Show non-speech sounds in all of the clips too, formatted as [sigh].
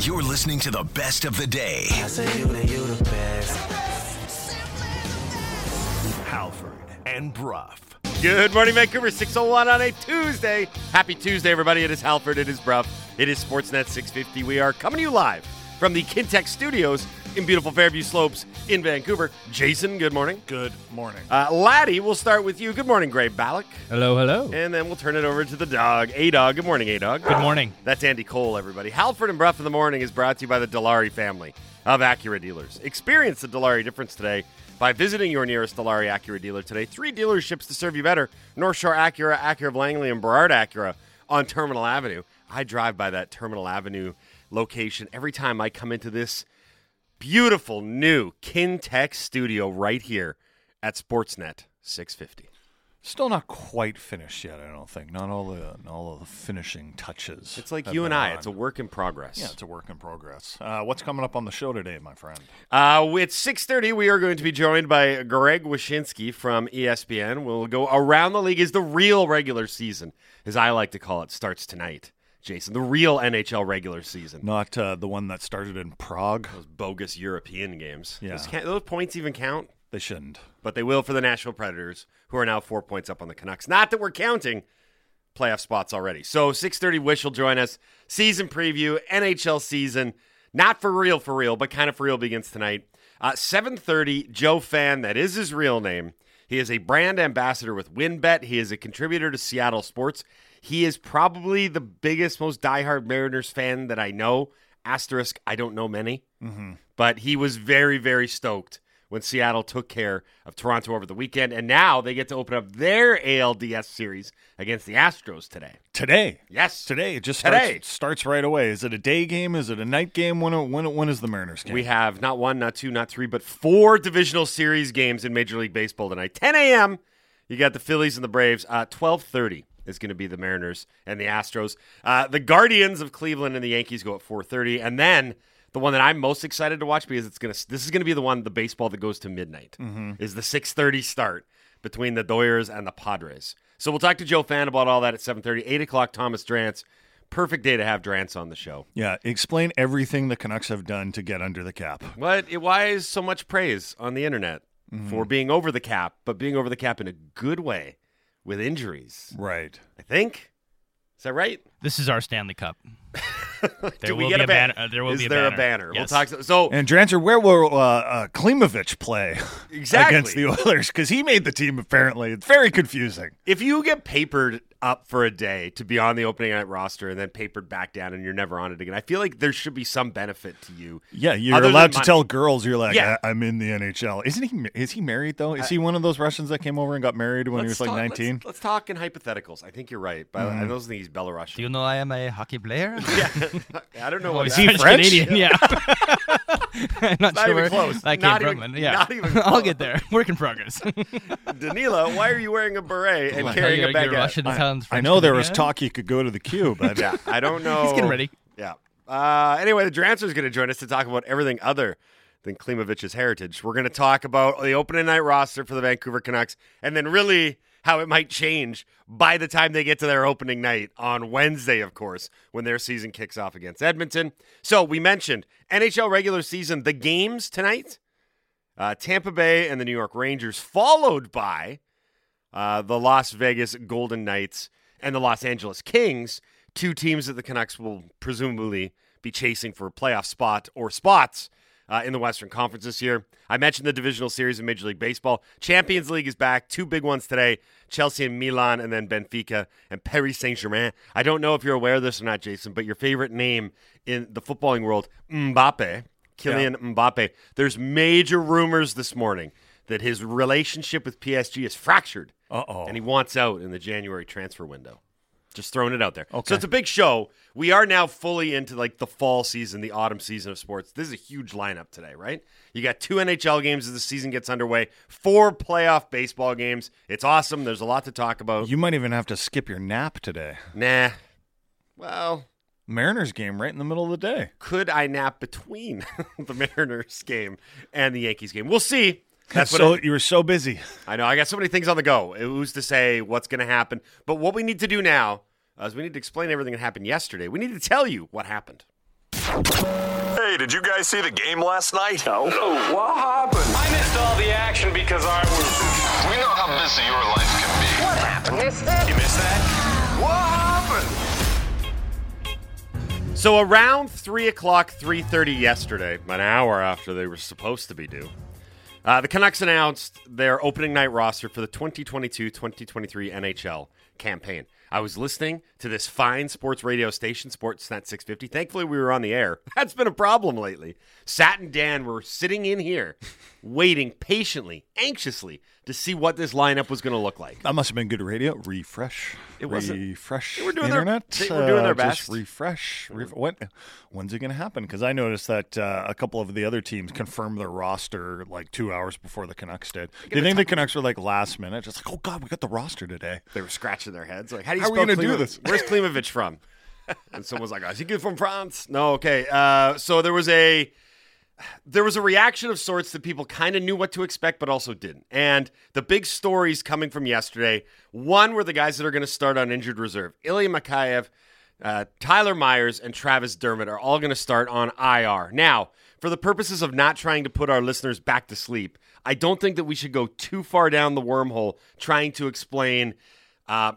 You're listening to the best of the day. Halford and Brough. Good morning, Vancouver. 601 on a Tuesday. Happy Tuesday, everybody. It is Halford. It is Brough. It is Sportsnet 650. We are coming to you live from the Kintech Studios in beautiful Fairview Slopes in Vancouver. Jason, good morning. Good morning. Uh, Laddie, we'll start with you. Good morning, Gray Ballack. Hello, hello. And then we'll turn it over to the dog, A Dog. Good morning, A Dog. Good morning. That's Andy Cole, everybody. Halford and Bruff in the morning is brought to you by the Dilawri family of Acura dealers. Experience the Dilawri difference today by visiting your nearest Dilawri Acura dealer today. Three dealerships to serve you better North Shore Acura, Acura of Langley, and Burrard Acura on Terminal Avenue. I drive by that Terminal Avenue location every time I come into this beautiful new Kintech studio right here at Sportsnet 650. Still not quite finished yet. I don't think. Not all the all of the finishing touches. It's like have you and been I. on. It's a work in progress. yeah, it's a work in progress. Uh, what's coming up on the show today, my friend? Uh, it's 6.30. We are going to be joined by Greg Wyshynski from ESPN. We'll go around the league as the real regular season, as I like to call it, starts tonight. Jason, the real NHL regular season. Not uh, the one that started in Prague. Those bogus European games. Yeah. Those, those points even count, They shouldn't. but they will for the Nashville Predators, who are now four points up on the Canucks. Not that we're counting playoff spots already. So 6.30, Wish will join us. Season preview, NHL season. Not for real, for real, but kind of for real begins tonight. Uh, 7.30, Joe Fan, that is his real name. He is a brand ambassador with WinBet. He is a contributor to Seattle Sports. He is probably the biggest, most diehard Mariners fan that I know. Asterisk, I don't know many. But he was very, very stoked when Seattle took care of Toronto over the weekend. And now they get to open up their ALDS series against the Astros today. Today. Yes. Today. It just Today. starts, starts right away. Is it a day game? Is it a night game? When when when is the Mariners game? We have not one, not two, not three, but four divisional series games in Major League Baseball tonight. 10 a.m. You got the Phillies and the Braves. Uh, 12:30 is going to be the Mariners and the Astros. Uh, the Guardians of Cleveland and the Yankees go at 4:30, and then the one that I'm most excited to watch because it's gonna this is going to be the one the baseball that goes to midnight is the 6:30 start between the Doyers and the Padres. So we'll talk to Joe Fan about all that at 7:30. 8 o'clock. Thomas Drance. Perfect day to have Drance on the show. yeah. Explain everything the Canucks have done to get under the cap. What? Why is so much praise on the internet for being over the cap, but being over the cap in a good way with injuries? Right. I think. Is that right? This is our Stanley Cup. [laughs] There Do we get be a a banner? banner- uh, there will is be a there banner. a banner? Yes. We'll talk. So And Drancer, where will uh, uh, Klimovich play Exactly. against the Oilers? Because he made the team. Apparently, it's very confusing. if you get papered up for a day to be on the opening night roster and then papered back down and you're never on it again, I feel like there should be some benefit to you. Yeah, you're allowed to tell girls you're like, Yeah. I- I'm in the NHL. Isn't he? Is he married though? Is he one of those Russians that came over and got married when he was Let's like talk- let's- 19? Let's, talk in hypotheticals. I think you're right, but I mm-hmm. don't think he's Belarusian. Do you know I am a hockey player? [laughs] yeah, [laughs] I don't know. [laughs] what Is that- he French? Canadian? Yeah. I'm [laughs] not, Not sure. even where close. That Not came even- from. Yeah. not even [laughs] I'll get there. Work in progress. [laughs] Danila, why are you wearing a beret and Like, carrying your- a your baguette? Russian sounds I know there was talk you could go to the queue, but Yeah, I don't know. He's getting ready. Yeah. Uh, anyway, the Drancer is going to join us to talk about everything other than Klimovich's heritage. We're going to talk about the opening night roster for the Vancouver Canucks and then really how it might change by the time they get to their opening night on Wednesday, of course, when their season kicks off against Edmonton. So we mentioned NHL regular season, the games tonight uh, Tampa Bay and the New York Rangers, followed by uh, the Las Vegas Golden Knights and the Los Angeles Kings, two teams that the Canucks will presumably be chasing for a playoff spot or spots uh, in the Western Conference this year. I mentioned the divisional series in Major League Baseball. Champions League is back. Two big ones today Chelsea and Milan, and then Benfica and Paris Saint Germain. I don't know if you're aware of this or not, Jason, but your favorite name in the footballing world, Mbappe, Kylian Mbappe. There's major rumors this morning that his relationship with PSG is fractured Uh-oh. and he wants out in the January transfer window. Just throwing it out there. Okay. So it's a big show. We are now fully into like the fall season, the autumn season of sports. This is a huge lineup today, right? You got two NHL games as the season gets underway, four playoff baseball games. It's awesome. There's a lot to talk about. you might even have to skip your nap today. nah. Well, Mariners game right in the middle of the day. could I nap between [laughs] the Mariners game and the Yankees game? We'll see. That's what so it- you were so busy. I know. I got so many things on the go. It who's to say what's going to happen? But what we need to do now is we need to explain everything that happened yesterday. We need to tell you what happened. Hey, did you guys see the game last night? No. what happened? I missed all the action because I was. We know how busy your life can be. What happened? Missed it? You missed that? What happened? So around three o'clock, three thirty yesterday, an hour after they were supposed to be due, uh, the Canucks announced their opening night roster for the 2022-2023 NHL campaign. I was listening to this fine sports radio station, Sportsnet 650. Thankfully, we were on the air. [laughs] That's been a problem lately. Sat and Dan were sitting in here, waiting patiently, anxiously to see what this lineup was going to look like. That must have been good radio. Refresh. It wasn't- refresh. They were doing their- internet. they were doing their uh, best. Just refresh. Ref- when, when's it going to happen? Because I noticed that uh, a couple of the other teams confirmed their roster like two hours before the Canucks did. Do you think the Canucks were like last minute? Just like, oh god, we got the roster today. They were scratching their heads like, "How do you How are we gonna do this? [laughs] Where's Klimovich from?" And someone's like, "Is he good from France?" No, okay. Uh, so there was a there was a reaction of sorts that people kind of knew what to expect, but also didn't. And the big stories coming from yesterday, one were the guys that are going to start on injured reserve. Ilya Mikheyev, uh, Tyler Myers, and Travis Dermott are all going to start on IR. Now, for the purposes of not trying to put our listeners back to sleep, I don't think that we should go too far down the wormhole trying to explain uh,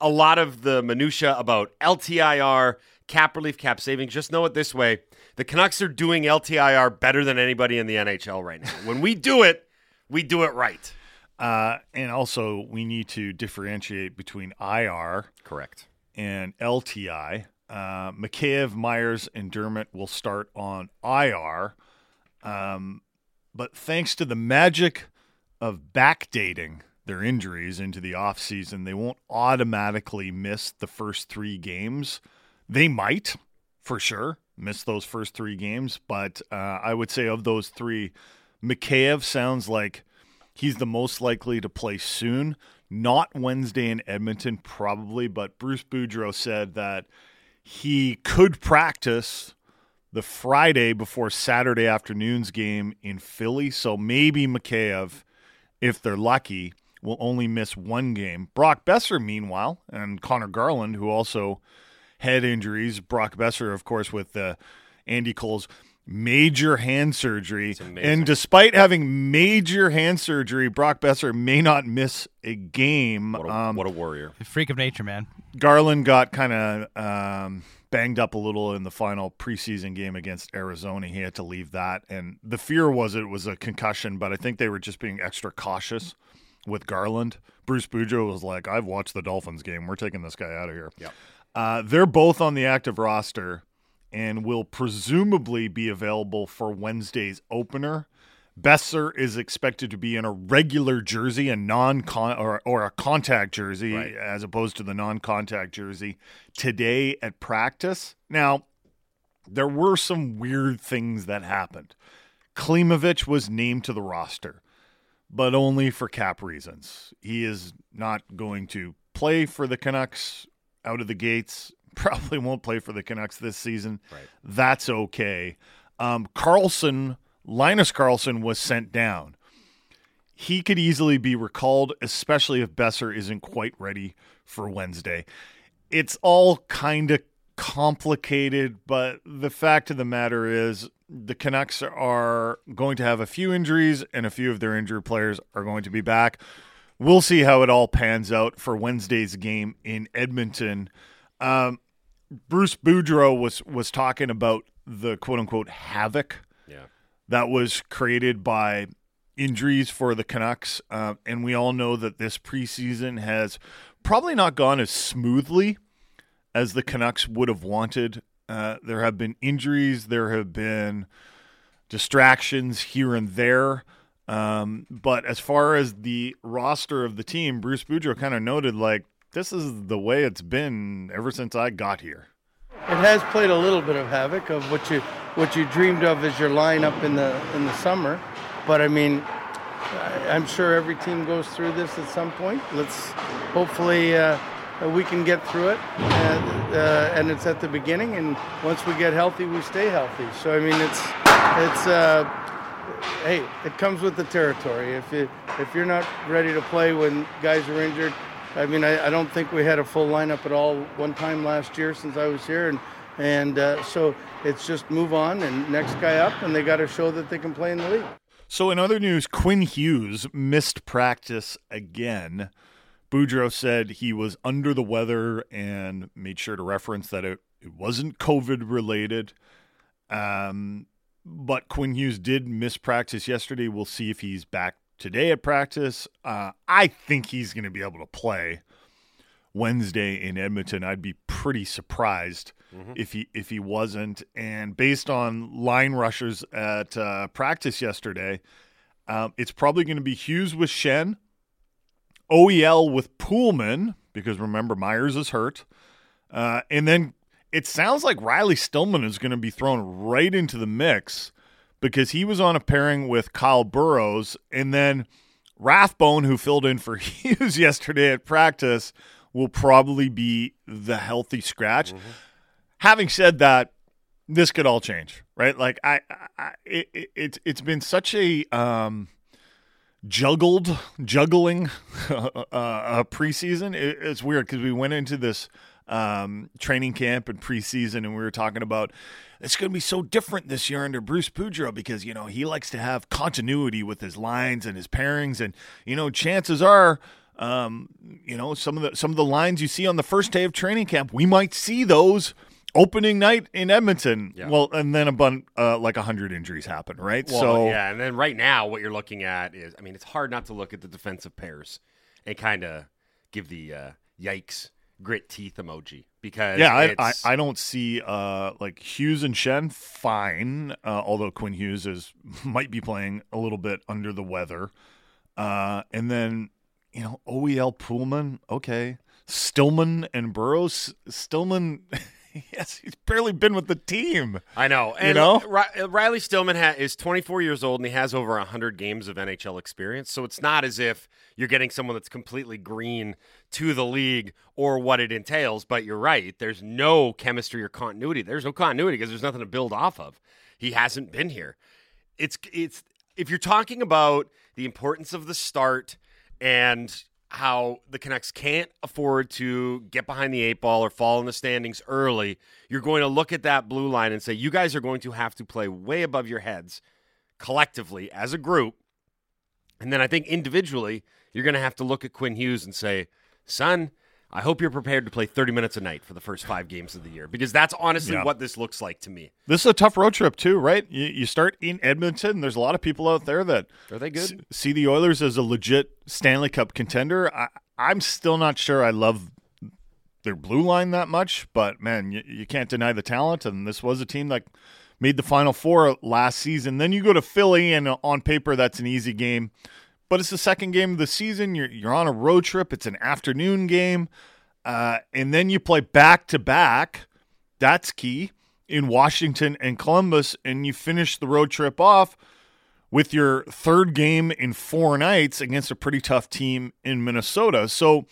a lot of the minutia about LTIR, cap relief, cap savings. Just know it this way: the Canucks are doing LTIR better than anybody in the NHL right now. When we do it, we do it right. Uh, and also, we need to differentiate between IR Correct. and LTI. Uh, Mikheyev, Myers, and Dermott will start on IR. Um, but thanks to the magic of backdating their injuries into the offseason, they won't automatically miss the first three games. They might, for sure, miss those first three games. But uh, I would say of those three, Mikheyev sounds like he's the most likely to play soon. Not Wednesday in Edmonton, probably, but Bruce Boudreau said that he could practice the Friday before Saturday afternoon's game in Philly. So maybe Mikheyev, if they're lucky, will only miss one game. Brock Boeser, meanwhile, and Conor Garland, who also had injuries. Brock Boeser, of course, with uh, Andy Cole's major hand surgery. And despite having major hand surgery, Brock Boeser may not miss a game. What a, Um, what a warrior. Freak of nature, man. Garland got kind of um, banged up a little in the final preseason game against Arizona. He had to leave that, and the fear was it was a concussion, but I think they were just being extra cautious with Garland. Bruce Boudreau was like, "I've watched the Dolphins game. We're taking this guy out of here." Yep. Uh, they're both on the active roster and will presumably be available for Wednesday's opener. Boeser is expected to be in a regular jersey, a non or, or a contact jersey, Right. as opposed to the non contact jersey today at practice. Now, there were some weird things that happened. Klimovich was named to the roster, but only for cap reasons. He is not going to play for the Canucks out of the gates. [laughs] Probably won't play for the Canucks this season. Right. That's okay. Um, Karlsson, Linus Karlsson was sent down. He could easily be recalled, especially if Boeser isn't quite ready for Wednesday. It's all kind of complicated, but the fact of the matter is the Canucks are going to have a few injuries, and a few of their injured players are going to be back. We'll see how it all pans out for Wednesday's game in Edmonton. Um, Bruce Boudreau was was talking about the quote unquote havoc Yeah. that was created by injuries for the Canucks, uh, and we all know that this preseason has probably not gone as smoothly as the Canucks would have wanted. Uh, there have been injuries, there have been distractions here and there. Um, but as far as the roster of the team, Bruce Boudreau kind of noted like this is the way it's been ever since I got here. It has played a little bit of havoc of what you what you dreamed of as your lineup in the in the summer, but I mean, I'm sure every team goes through this at some point. Let's hopefully uh, we can get through it, and, uh, and it's at the beginning. And once we get healthy, we stay healthy. So I mean, it's it's. Uh, hey, it comes with the territory. If you if you're not ready to play when guys are injured, I mean, I, I don't think we had a full lineup at all one time last year since I was here, and And uh, so it's just move on and next guy up, and they got to show that they can play in the league. So, in other news, Quinn Hughes missed practice again. Boudreau said he was under the weather and made sure to reference that it, it wasn't COVID related. Um, but Quinn Hughes did miss practice yesterday. We'll see if he's back today at practice. Uh, I think he's going to be able to play Wednesday in Edmonton. I'd be pretty surprised if he if he wasn't. And based on line rushers at uh, practice yesterday, um, it's probably going to be Hughes with Schenn, OEL with Poolman because remember Myers is hurt, uh, and then it sounds like Riley Stillman is going to be thrown right into the mix because he was on a pairing with Kyle Burroughs, and then Rathbone, who filled in for [laughs] Hughes yesterday at practice, will probably be the healthy scratch. Having said that, this could all change, right? Like I, I it, it, it's it's been such a um, juggled juggling [laughs] uh, uh, preseason. It, it's weird because we went into this um, training camp and preseason, and we were talking about it's going to be so different this year under Bruce Boudreau because you know he likes to have continuity with his lines and his pairings, and you know chances are. Um, you know some of the some of the lines you see on the first day of training camp, we might see those opening night in Edmonton. Yeah. Well, and then a bun uh, like a hundred injuries happen, right? Well, so yeah, and then right now, what you're looking at is, I mean, it's hard not to look at the defensive pairs and kind of give the uh, yikes grit teeth emoji because Yeah, I, I, I don't see uh like Hughes and Schenn fine, uh, although Quinn Hughes is [laughs] might be playing a little bit under the weather. Uh, and then you know OEL Poolman, okay, Stillman and Burroughs. Stillman, [laughs] [laughs] yes, he's barely been with the team. I know. And You know? Uh, Riley Stillman ha- is 24 years old and he has over 100 games of NHL experience. So it's not as if you're getting someone that's completely green to the league or what it entails. But you're right. There's no chemistry or continuity. There's no continuity because there's nothing to build off of. He hasn't been here. It's it's if you're talking about the importance of the start and how the Canucks can't afford to get behind the eight ball or fall in the standings early, you're going to look at that blue line and say, you guys are going to have to play way above your heads collectively as a group. And then I think individually, you're going to have to look at Quinn Hughes and say, son, I hope you're prepared to play 30 minutes a night for the first five games of the year because that's honestly Yeah. what this looks like to me. This is a tough road trip too, right? You, you start in Edmonton. There's a lot of people out there that Are they good? s- see the Oilers as a legit Stanley Cup contender. I, I'm still not sure I love their blue line that much, but man, you, you can't deny the talent. And this was a team that made the Final Four last season. Then you go to Philly, and on paper, that's an easy game. But it's the second game of the season. You're you're on a road trip. It's an afternoon game, uh, and then you play back to back. That's key in Washington and Columbus, and you finish the road trip off with your third game in four nights against a pretty tough team in Minnesota. So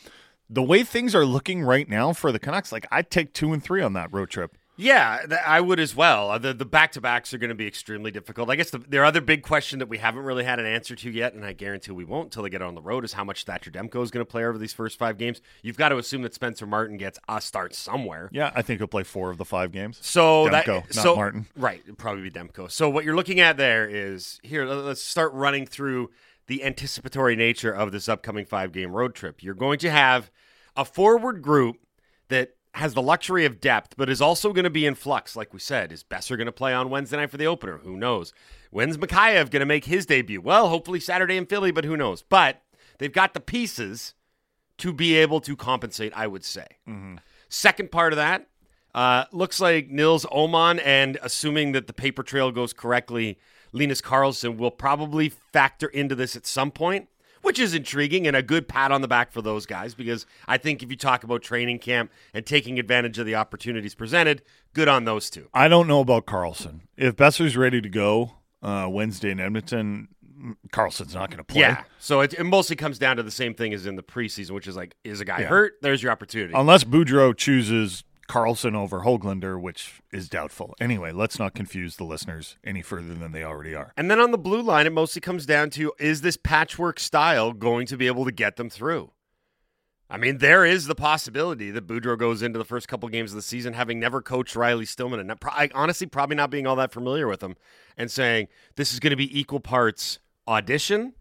the way things are looking right now for the Canucks, like I'd take two and three on that road trip. Yeah, I would as well. Uh, The the back to backs are going to be extremely difficult. I guess the, their other big question that we haven't really had an answer to yet, and I guarantee we won't until they get on the road, is how much Thatcher Demko is going to play over these first five games. You've got to assume that Spencer Martin gets a start somewhere. Yeah, I think he'll play four of the five games. So Demko, that not so Martin. right, probably be Demko. So what you're looking at there is here. Let's start running through the anticipatory nature of this upcoming five game road trip. You're going to have a forward group that has the luxury of depth, but is also going to be in flux. Like we said, is Boeser going to play on Wednesday night for the opener? Who knows? When's Mikheyev going to make his debut? Well, hopefully Saturday in Philly, but who knows? But they've got the pieces to be able to compensate. I would say. Second part of that uh, looks like Nils Åman, and assuming that the paper trail goes correctly, Linus Karlsson will probably factor into this at some point, which is intriguing and a good pat on the back for those guys because I think if you talk about training camp and taking advantage of the opportunities presented, good on those two. I don't know about Karlsson. If Boeser's ready to go uh, Wednesday in Edmonton, Karlsson's not going to play. Yeah. So it, it mostly comes down to the same thing as in the preseason, which is like, is a guy Yeah. hurt? There's your opportunity. Unless Boudreau chooses Karlsson over Hoglander, which is doubtful. Anyway, let's not confuse the listeners any further than they already are. And then on the blue line, it mostly comes down to is this patchwork style going to be able to get them through? I mean, there is the possibility that Boudreau goes into the first couple games of the season having never coached Riley Stillman and not, pro- I, honestly probably not being all that familiar with him and saying this is going to be equal parts audition,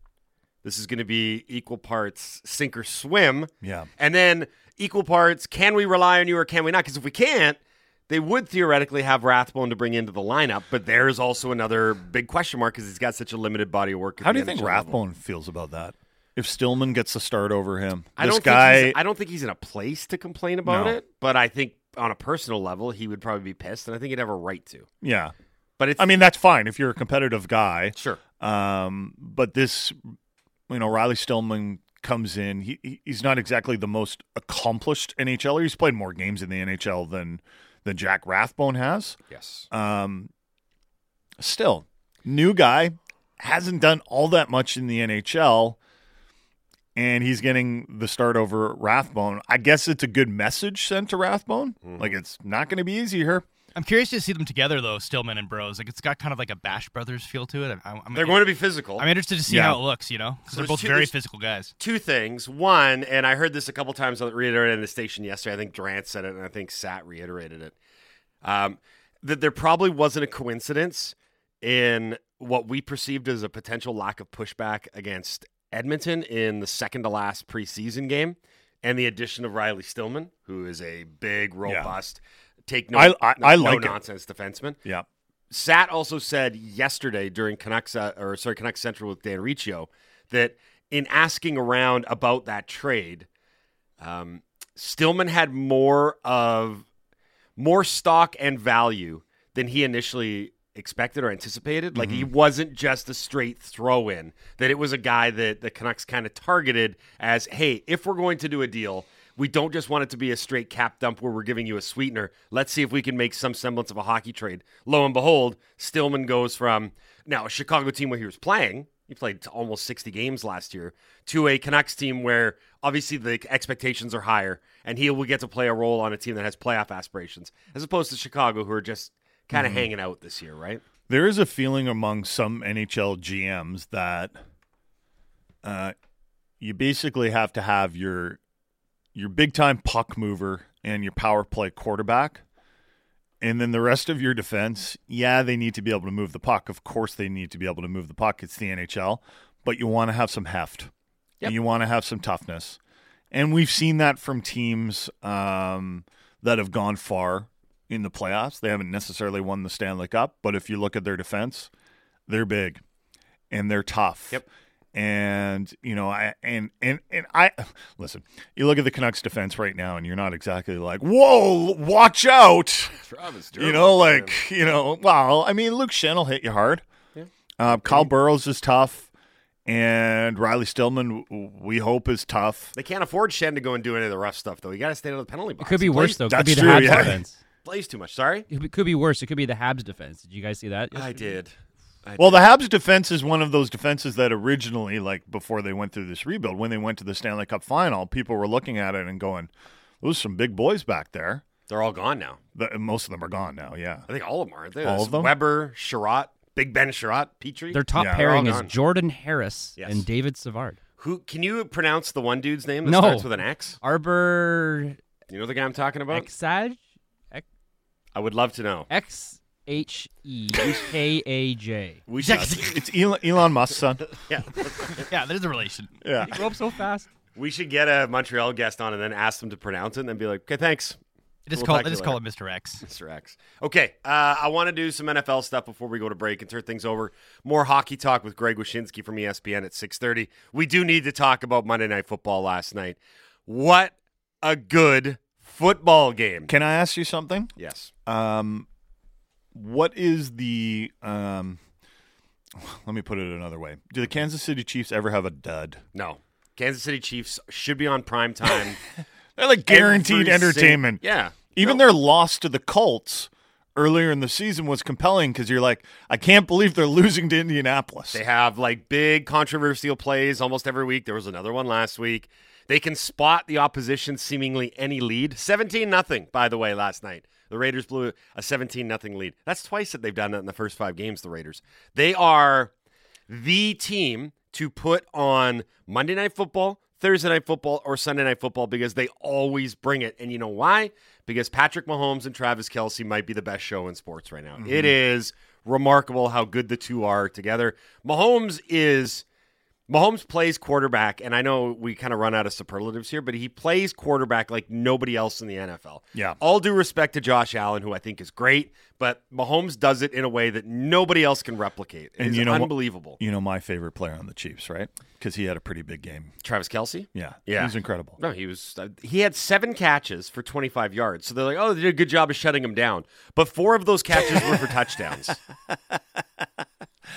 this is going to be equal parts sink or swim, Yeah. and then equal parts can we rely on you or can we not? Because if we can't, they would theoretically have Rathbone to bring into the lineup, but there's also another big question mark because he's got such a limited body of work. How do you think NHL level. Rathbone feels about that? If Stillman gets the start over him, I this don't guy. think he's, I don't think he's in a place to complain about No. it, but I think on a personal level he would probably be pissed, and I think he'd have a right to. yeah, But it's I mean that's fine if you're a competitive guy. sure. Um, but this, you know, Riley Stillman comes in. He he- he's not exactly the most accomplished NHLer. He's played more games in the NHL than than Jack Rathbone has. Yes. Um, still, new guy hasn't done all that much in the NHL, and he's getting the start over Rathbone. I guess it's a good message sent to Rathbone. Like it's not going to be easy here. I'm curious to see them together though, Stillman and Bros. Like it's got kind of like a Bash Brothers feel to it. I'm, I'm, They're going to be physical. I'm interested to see Yeah. how it looks. You know, 'cause So they're both two- very physical guys. Two things. One, and I heard this a couple times on reiterated in the station yesterday. I think Durant said it, and I think Sat reiterated it. Um, that there probably wasn't a coincidence in what we perceived as a potential lack of pushback against Edmonton in the second to last preseason game, and the addition of Riley Stillman, who is a big, robust, take no, I- I- I like it. nonsense defenseman. Yeah. Sat also said yesterday during Canucks uh, or sorry Canucks Central with Dan Riccio that in asking around about that trade, um, Stillman had more of more stock and value than he initially expected or anticipated. Like he wasn't just a straight throw in. That it was a guy that the Canucks kind of targeted as, hey, if we're going to do a deal. We don't just want it to be a straight cap dump where we're giving you a sweetener. Let's see if we can make some semblance of a hockey trade. Lo and behold, Stillman goes from now a Chicago team where he was playing, he played almost 60 games last year, to a Canucks team where obviously the expectations are higher and he will get to play a role on a team that has playoff aspirations, as opposed to Chicago, who are just kind of hanging out this year, right? There is a feeling among some NHL GMs that uh, you basically have to have your your big time puck mover and your power play quarterback. And then the rest of your defense, yeah, they need to be able to move the puck. Of course, they need to be able to move the puck. It's the NHL, but you want to have some heft. Yep. And you want to have some toughness. And we've seen that from teams um, that have gone far in the playoffs. They haven't necessarily won the Stanley Cup, but if you look at their defense, they're big and they're tough. Yep. And you know, I and and and I [sighs] listen. You look at the Canucks defense right now, and you're not exactly like, "Whoa, watch out!" Travis, You know, like you know. Well, I mean, Luke Schenn will hit you hard. Yeah. Uh, Kyle Burroughs is tough, and Riley Stillman, we hope, is tough. they can't afford Schenn to go and do any of the rough stuff, though. You got to stay out of the penalty box. It could be He worse plays- though. It That's could be the true, Habs yeah. defense. Plays too much. Sorry, It could be worse. It could be the Habs defense. Did you guys see that? I did. I Well, the Habs defense is one of those defenses that originally, like before they went through this rebuild, when they went to the Stanley Cup final, people were looking at it and going, "Those are some big boys back there." They're all gone now. The, most of them are gone now. Yeah. I think all of them are. aren't? All of them? Weber, Chiarot, Big Ben Chiarot, Petry. Their top Yeah, they're pairing is. Jordan Harris Yes. and David Savard. Who can you pronounce the one dude's name that No. starts with an X? Arber You know the guy I'm talking about? Exaj I would love to know. X H E K A J. We should. It's Elon, Elon Musk's son. [laughs] yeah, Yeah, there's a relation. Yeah. He grew up so fast. we should get a Montreal guest on and then ask them to pronounce it and then be like, okay, thanks, Just We'll call talk it. Just call it. Mr. X. Mr. X. Okay, uh, I want to do some NFL stuff before we go to break and turn things over. More hockey talk with Greg Wyshynski from ESPN at 6:30. We do need to talk about Monday Night Football last night. What a good football game. Can I ask you something? Yes. Um, what is the um? Let me put it another way. Do the Kansas City Chiefs ever have a dud? No. Kansas City Chiefs should be on prime time. [laughs] They're like guaranteed sing- entertainment. Yeah. Even No. their loss to the Colts earlier in the season was compelling because you're like, I can't believe they're losing to Indianapolis. They have like big controversial plays almost every week. There was another one last week. They can spot the opposition seemingly any lead. 17 nothing, by the way, last night. The Raiders blew a 17 nothing lead. That's twice that they've done that in the first 5 games the Raiders. They are the team to put on Monday Night Football, Thursday night football or Sunday night football because they always bring it. And you know why? Because Patrick Mahomes and Travis Kelce might be the best show in sports right now. It mm-hmm. is remarkable how good the two are together. Mahomes is Mahomes plays quarterback, and I know we kind of run out of superlatives here, but he plays quarterback like nobody else in the NFL. Yeah. All due respect to Josh Allen, who I think is great, but Mahomes does it in a way that nobody else can replicate. And It's you know unbelievable. You know my favorite player on the Chiefs, right? Because he had a pretty big game. Travis Kelce? Yeah, Yeah. he's incredible. No, he was. Uh, he had seven catches for 25 yards. So they're like, oh, they did a good job of shutting him down. But four of those catches were for touchdowns. [laughs]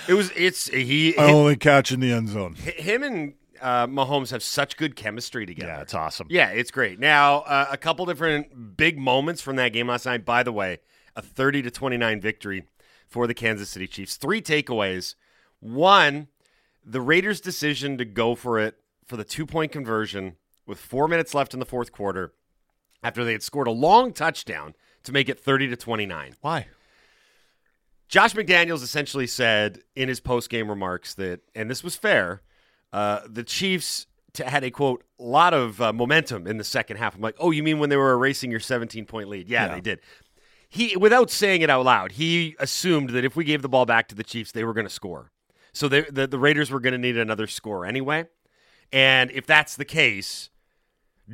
It was. It's he. I hi- only catch in the end zone. him and uh, Mahomes have such good chemistry together. Yeah, it's awesome. Yeah, it's great. Now, uh, a couple different big moments from that game last night. By the way, a 30 to 29 victory for the Kansas City Chiefs. Three takeaways. One, the Raiders' decision to go for it for the two point conversion with four minutes left in the fourth quarter after they had scored a long touchdown to make it 30 to 29. Why? Josh McDaniels essentially said in his post game remarks that, and this was fair, uh, the Chiefs t- had a quote, lot of uh, momentum in the second half. I'm like, oh, you mean when they were erasing your 17 point lead? Yeah, Yeah. they did. He, without saying it out loud, he assumed that if we gave the ball back to the Chiefs, they were going to score. So they, the, the Raiders were going to need another score anyway. And if that's the case,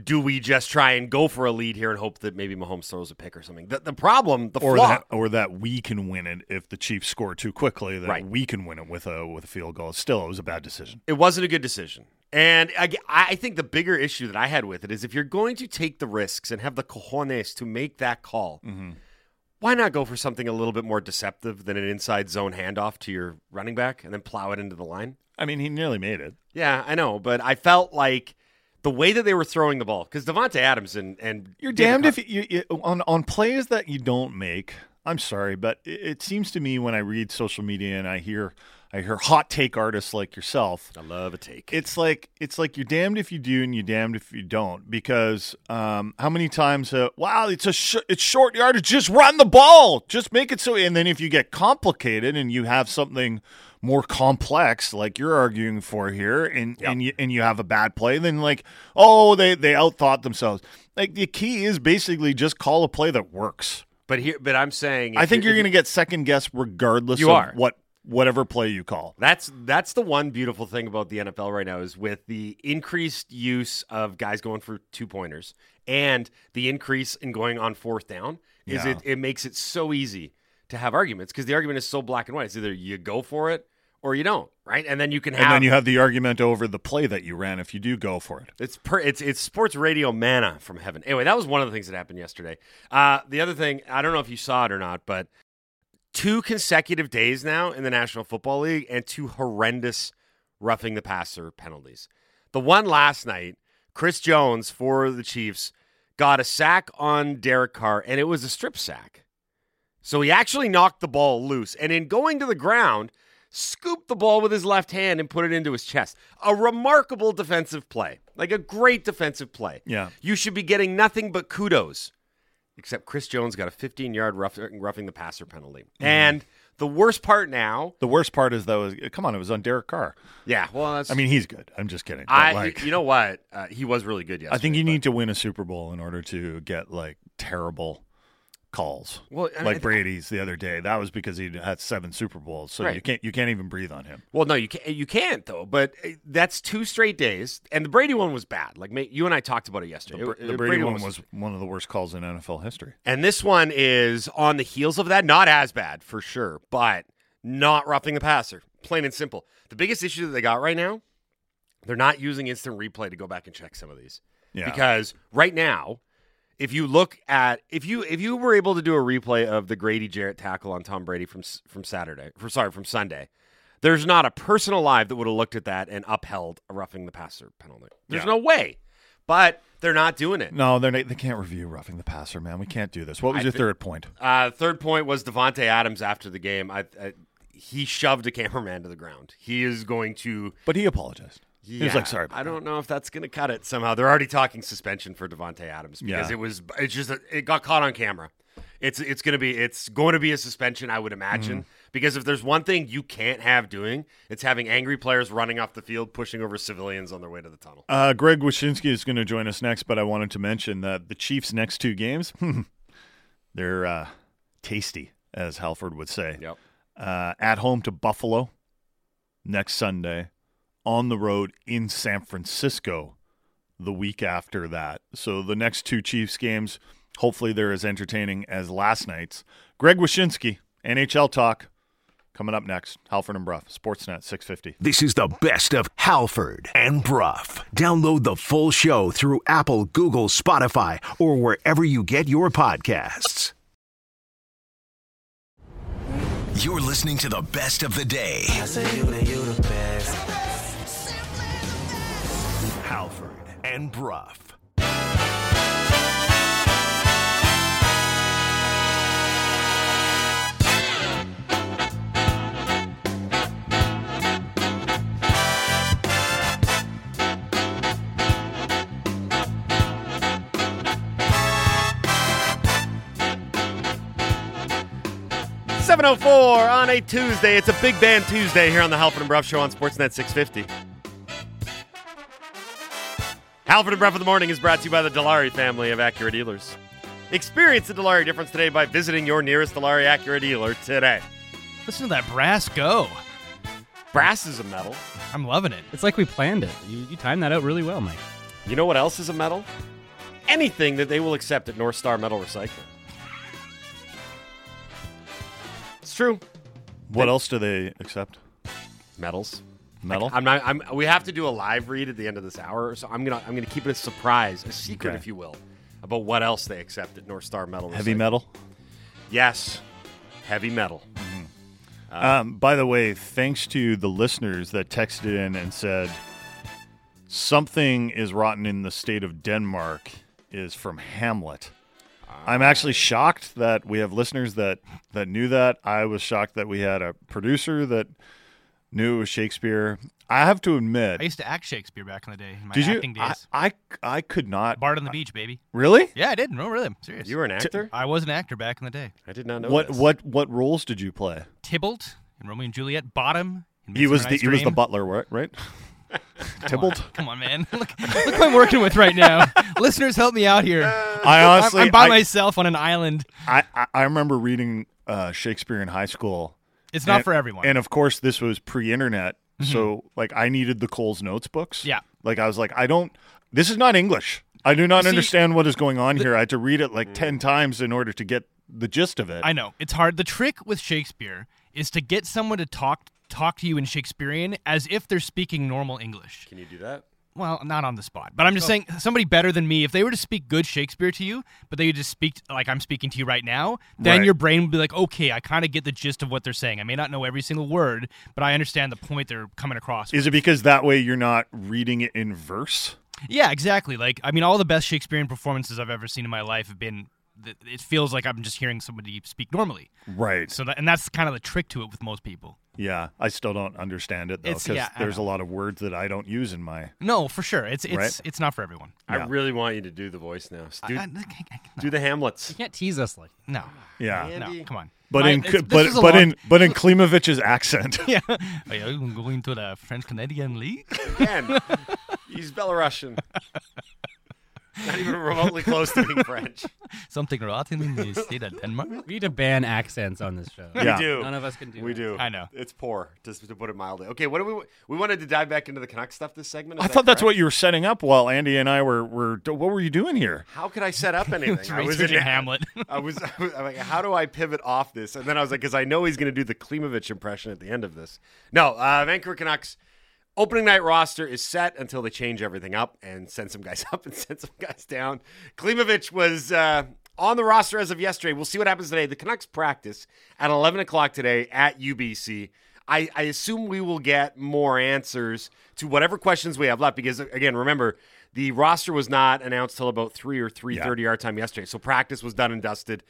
do we just try and go for a lead here and hope that maybe Mahomes throws a pick or something? The, the problem, the Or flaw, that, or that we can win it if the Chiefs score too quickly. That Right. we can win it with a with a field goal. Still, it was a bad decision. it wasn't a good decision. And I, I think the bigger issue that I had with it is if you're going to take the risks and have the cojones to make that call, mm-hmm. why not go for something a little bit more deceptive than an inside zone handoff to your running back and then plow it into the line? I mean, he nearly made it. Yeah, I know, but I felt like the way that they were throwing the ball, because Davante Adams and, and You're David damned if you, you on on plays that you don't make. I'm sorry, but it, it seems to me when I read social media and I hear I hear hot take artists like yourself, I love a take. it's like it's like you're damned if you do and you're damned if you don't. Because um, how many times? Uh, wow, it's a sh- it's short yardage. Just run the ball. Just make it so. And then if you get complicated and you have something more complex, like you're arguing for here, and and you and you have a bad play, then like oh they they outthought themselves. Like the key is basically just call a play that works. but here, but I'm saying, I think you're if going to get second guess regardless You of are. what whatever play you call. That's that's the one beautiful thing about the NFL right now is with the increased use of guys going for two pointers and the increase in going on fourth down is Yeah. it it makes it so easy to have arguments because the argument is so black and white. It's either you go for it or you don't, right? And then you can have And then you have the argument over the play that you ran if you do go for it. it's per, it's it's sports radio manna from heaven. Anyway, that was one of the things that happened yesterday. Uh, the other thing, I don't know if you saw it or not, but two consecutive days now in the National Football League and two horrendous roughing the passer penalties. The one last night, Chris Jones for the Chiefs got a sack on Derek Carr, and it was a strip sack. So he actually knocked the ball loose, and in going to the ground, scooped the ball with his left hand and put it into his chest. A remarkable defensive play, like a great defensive play. Yeah. You should be getting nothing but kudos. Except Chris Jones got a 15 yard rough, roughing the passer penalty. Mm-hmm. And the worst part now, The worst part is though, is, come on, it was on Derek Carr. yeah, well, that's, I mean, he's good. I'm just kidding. I, like, you know what? Uh, he was really good yesterday. I think you but- need to win a Super Bowl in order to get like terrible calls. Well, I mean, like Brady's the other day. That was because he had seven Super Bowls, so you can't you can't even breathe on him. Well, no, you can't. You can't though. But uh, that's two straight days, and the Brady one was bad. Like you and I talked about it yesterday. The, Br- the Brady, one was one of the worst calls in NFL history. and this one is on the heels of that. Not as bad for sure, but not roughing the passer. Plain and simple. The biggest issue that they got right now, they're not using instant replay to go back and check some of these. Yeah. Because right now, if you look at if you if you were able to do a replay of the Grady Jarrett tackle on Tom Brady from from Saturday, for sorry from Sunday, there's not a person alive that would have looked at that and upheld a roughing the passer penalty. There's Yeah. no way, but they're not doing it. No, they're not, they can't review roughing the passer, man. We can't do this. What was I your thi- third point? Uh, third point was Davante Adams after the game. I, I he shoved a cameraman to the ground. He is going to. But he apologized. He was like, "Sorry." I don't know if that's going to cut it somehow. They're already talking suspension for Davante Adams because Yeah. it was it's just a, it got caught on camera. It's it's gonna be it's going to be a suspension, I would imagine. Mm-hmm. Because if there's one thing you can't have doing, it's having angry players running off the field, pushing over civilians on their way to the tunnel. Uh, Greg Wyshynski is going to join us next, but I wanted to mention that the Chiefs' next two games, [laughs] they're uh, tasty, as Halford would say. Yep. Uh, at home to Buffalo next Sunday, on the road in San Francisco the week after that. So the next two Chiefs games, hopefully they're as entertaining as last night's. Greg Wyshynski, NHL Talk, coming up next. Halford and Brough, Sportsnet 650. This is the best of Halford and Brough. Download the full show through Apple, Google, Spotify, or wherever you get your podcasts. You're listening to the best of the day. And Brough. Seven oh four on a Tuesday. It's a big band Tuesday here on the Halford and Brough Show on Sportsnet 650. Halford and Brough of the Morning is brought to you by the Dilawri family of Acura dealers. Experience the Dilawri difference today by visiting your nearest Dilawri Acura dealer today. Listen to that brass go. Brass is a metal. I'm loving it. It's like we planned it. You, you timed that out really well, Mike. You know what else is a metal? Anything that they will accept at North Star Metal Recycling. It's true. What else do they accept? Metals. Metal? I'm not. I'm. We have to do a live read at the end of this hour, so I'm gonna. I'm gonna keep it a surprise, a secret, Okay. if you will, about what else they accept at North Star Metal. Heavy metal? Yes, heavy metal. Um, by the way, thanks to the listeners that texted in and said something is rotten in the state of Denmark is from Hamlet. I'm actually shocked that we have listeners that that knew that. I was shocked that we had a producer that knew it was Shakespeare. I have to admit, I used to act Shakespeare back in the day, in my did you? acting I, days. I I could not. Bart on the beach, baby. Really? Yeah, I did. No, really, I'm serious. You were an actor. I was an actor back in the day. I did not know What this. what what roles did you play? Tybalt in Romeo and Juliet. Bottom. In He was the Night's he was the butler, right? Right? [laughs] Tybalt. Come on, man. [laughs] look, look who I'm working with right now. [laughs] Listeners, help me out here. I honestly, I'm, I'm by I, myself on an island. I, I I remember reading uh, Shakespeare in high school. It's not And- for everyone. Mm-hmm. And of course, this was pre-internet, so like I needed the Cole's Notes books. Yeah. Like I was like, I don't. This is not English. I do not See, understand what is going on here. I had to read it like ten times in order to get the gist of it. I know it's hard. The trick with Shakespeare is to get someone to talk talk to you in Shakespearean as if they're speaking normal English. Can you do that? Well, not on the spot, but I'm just oh. saying somebody better than me. If they were to speak good Shakespeare to you, but they would just speak like I'm speaking to you right now, then Right. your brain would be like, okay, I kind of get the gist of what they're saying. I may not know every single word, but I understand the point they're coming across. Is it because that way you're not reading it in verse? Yeah, exactly. Like, I mean, all the best Shakespearean performances I've ever seen in my life have been. It feels like I'm just hearing somebody speak normally. Right. So, that, and that's kind of the trick to it with most people. Yeah, I still don't understand it though It's- because yeah, I there's a know. lot of words that I don't use in my. No, for sure. It's it's Right. it's not for everyone. I Yeah. really want you to do the voice now. Do, I- I- I- do the Hamlets. You can't tease us like no, Yeah. Andy. no, come on. But My- in it's- this but is a but long- in but in Klimovich's accent. [laughs] yeah, [laughs] Are you going to the French Canadian League? Again, [laughs] he's Belarusian. Not even remotely close to being French. [laughs] Something rotten in the state of Denmark. we need to ban accents on this show. Yeah. [laughs] We do. None of us can do. We that. do. I know. It's poor, just to put it mildly. Okay, what do we we wanted to dive back into the Canuck stuff this segment? I thought that's what you were setting up while Andy and I were were. What were you doing here? How could I set up [laughs] anything? I was researching in Hamlet. I was, I was I'm like, how do I pivot off this? And then I was like, because I know he's going to do the Klimovich impression at the end of this. No, uh, Vancouver Canucks opening night roster is set until they change everything up and send some guys [laughs] up and send some guys down. Klimovich was uh, on the roster as of yesterday. We'll see what happens today. The Canucks practice at 11 o'clock today at UBC. I, I assume we will get more answers to whatever questions we have left because again, remember the roster was not announced till about three or three thirty our time yesterday. So practice was done and dusted.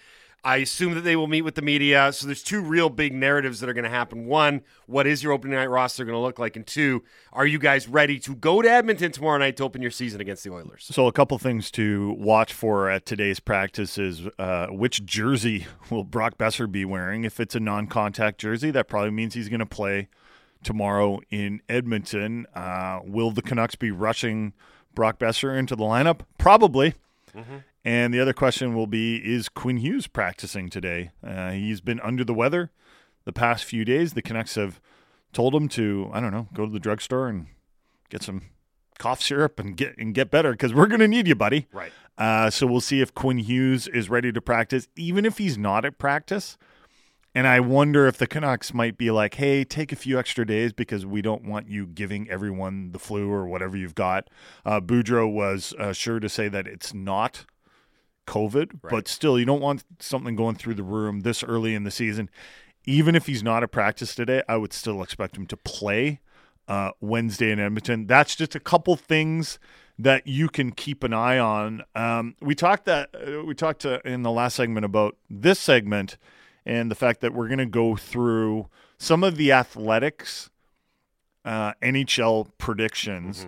I assume that they will meet with the media. So there's two real big narratives that are going to happen. One, what is your opening night roster going to look like? And two, are you guys ready to go to Edmonton tomorrow night to open your season against the Oilers? So, a couple things to watch for at today's practice is uh, which jersey [laughs] will Brock Boeser be wearing? If it's a non contact jersey, that probably means he's going to play tomorrow in Edmonton. Uh, will the Canucks be rushing Brock Boeser into the lineup? Probably. And the other question will be Is Quinn Hughes practicing today? Uh, he's been under the weather the past few days. The Canucks have told him to, I don't know, go to the drugstore and get some cough syrup and get and get better because we're going to need you, buddy. Right. Uh, so we'll see if Quinn Hughes is ready to practice, even if he's not at practice. And I wonder if the Canucks might be like, hey, take a few extra days because we don't want you giving everyone the flu or whatever you've got. Uh, Boudreau was uh, sure to say that it's not COVID, but still, you don't want something going through the room this early in the season. Even if he's not at practice today, I would still expect him to play uh, Wednesday in Edmonton. That's just a couple things that you can keep an eye on. Um, we talked that uh, we talked uh, in the last segment about this segment and the fact that we're going to go through some of the athletics uh, NHL predictions.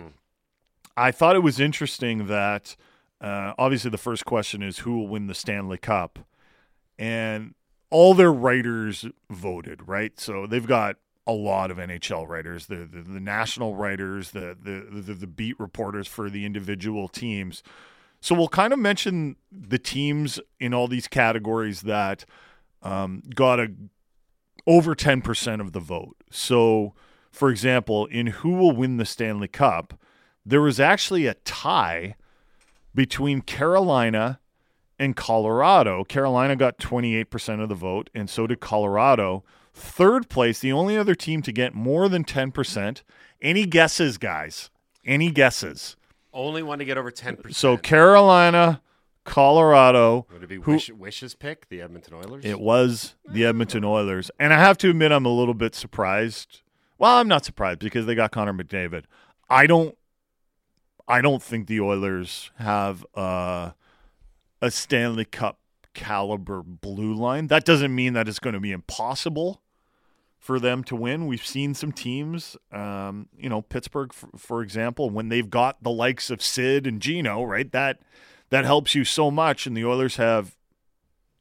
I thought it was interesting that uh, obviously the first question is who will win the Stanley Cup, and all their writers voted right. So they've got a lot of NHL writers, the the, the national writers, the, the the the beat reporters for the individual teams. So we'll kind of mention the teams in all these categories that um, got a over ten percent of the vote. So, for example, in who will win the Stanley Cup, there was actually a tie between Carolina and Colorado. Carolina got 28% of the vote, and so did Colorado. Third place, the only other team to get more than 10%. Any guesses, guys? Any guesses? Only one to get over 10%. So Carolina, Colorado. Would it be who- Wish, Wish's pick, the Edmonton Oilers? It was the Edmonton Oilers. And I have to admit, I'm a little bit surprised. Well, I'm not surprised because they got Connor McDavid. I don't. I don't think the Oilers have uh, a Stanley Cup caliber blue line. That doesn't mean that it's going to be impossible for them to win. We've seen some teams, um, you know, Pittsburgh, for, for example, when they've got the likes of Sid and Gino, right? That that helps you so much. And the Oilers have